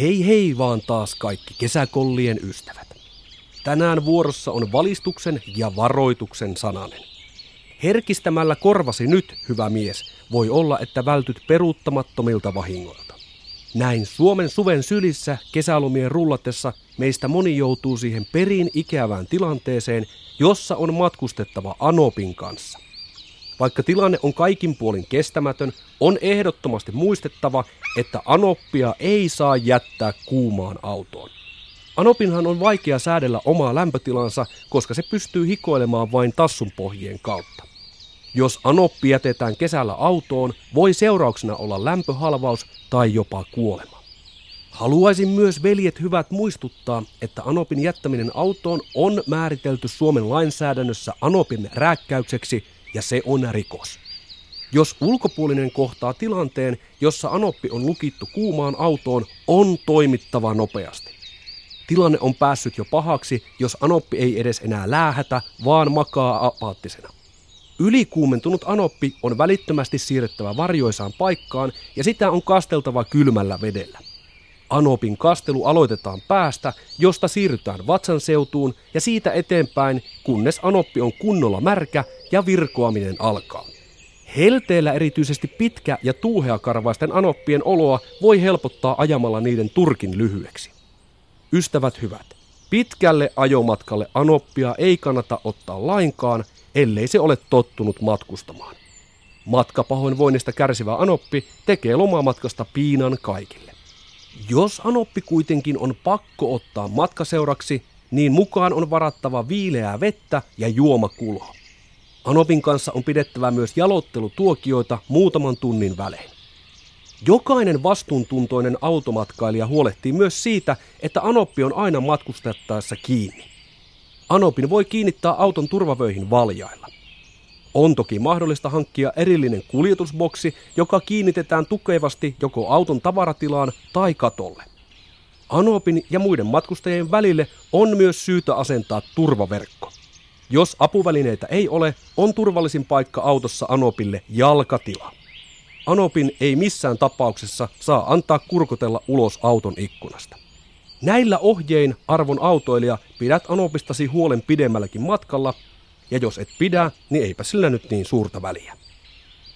Hei hei vaan taas kaikki kesäkollien ystävät. Tänään vuorossa on valistuksen ja varoituksen sananen. Herkistämällä korvasi nyt, hyvä mies, voi olla, että vältyt peruuttamattomilta vahingoilta. Näin Suomen suven sylissä kesälomien rullatessa meistä moni joutuu siihen perin ikävään tilanteeseen, jossa on matkustettava Anopin kanssa. Vaikka tilanne on kaikin puolin kestämätön, on ehdottomasti muistettava, että Anoppia ei saa jättää kuumaan autoon. Anopinhan on vaikea säädellä omaa lämpötilansa, koska se pystyy hikoilemaan vain tassun pohjien kautta. Jos anoppi jätetään kesällä autoon, voi seurauksena olla lämpöhalvaus tai jopa kuolema. Haluaisin myös veljet hyvät muistuttaa, että anopin jättäminen autoon on määritelty Suomen lainsäädännössä anopin rääkkäykseksi ja se on rikos. Jos ulkopuolinen kohtaa tilanteen, jossa anoppi on lukittu kuumaan autoon, on toimittava nopeasti. Tilanne on päässyt jo pahaksi, jos anoppi ei edes enää läähätä, vaan makaa apaattisena. Ylikuumentunut anoppi on välittömästi siirrettävä varjoisaan paikkaan ja sitä on kasteltava kylmällä vedellä. Anopin kastelu aloitetaan päästä, josta siirrytään vatsan seutuun ja siitä eteenpäin, kunnes anoppi on kunnolla märkä ja virkoaminen alkaa. Helteellä erityisesti pitkä ja tuuheakarvaisten anoppien oloa voi helpottaa ajamalla niiden turkin lyhyeksi. Ystävät hyvät, pitkälle ajomatkalle anoppia ei kannata ottaa lainkaan, ellei se ole tottunut matkustamaan. Matkapahoinvoinnista kärsivä anoppi tekee lomamatkasta piinan kaikille. Jos anoppi kuitenkin on pakko ottaa matkaseuraksi, niin mukaan on varattava viileää vettä ja juomakulho. Anopin kanssa on pidettävä myös jalottelutuokioita muutaman tunnin välein. Jokainen vastuuntuntoinen automatkailija huolehtii myös siitä, että Anoppi on aina matkustettaessa kiinni. Anopin voi kiinnittää auton turvavöihin valjailla. On toki mahdollista hankkia erillinen kuljetusboksi, joka kiinnitetään tukevasti joko auton tavaratilaan tai katolle. Anopin ja muiden matkustajien välille on myös syytä asentaa turvaverkko. Jos apuvälineitä ei ole, on turvallisin paikka autossa Anopille jalkatila. Anopin ei missään tapauksessa saa antaa kurkotella ulos auton ikkunasta. Näillä ohjein, arvon autoilija, pidät Anopistasi huolen pidemmälläkin matkalla, ja jos et pidä, niin eipä sillä nyt niin suurta väliä.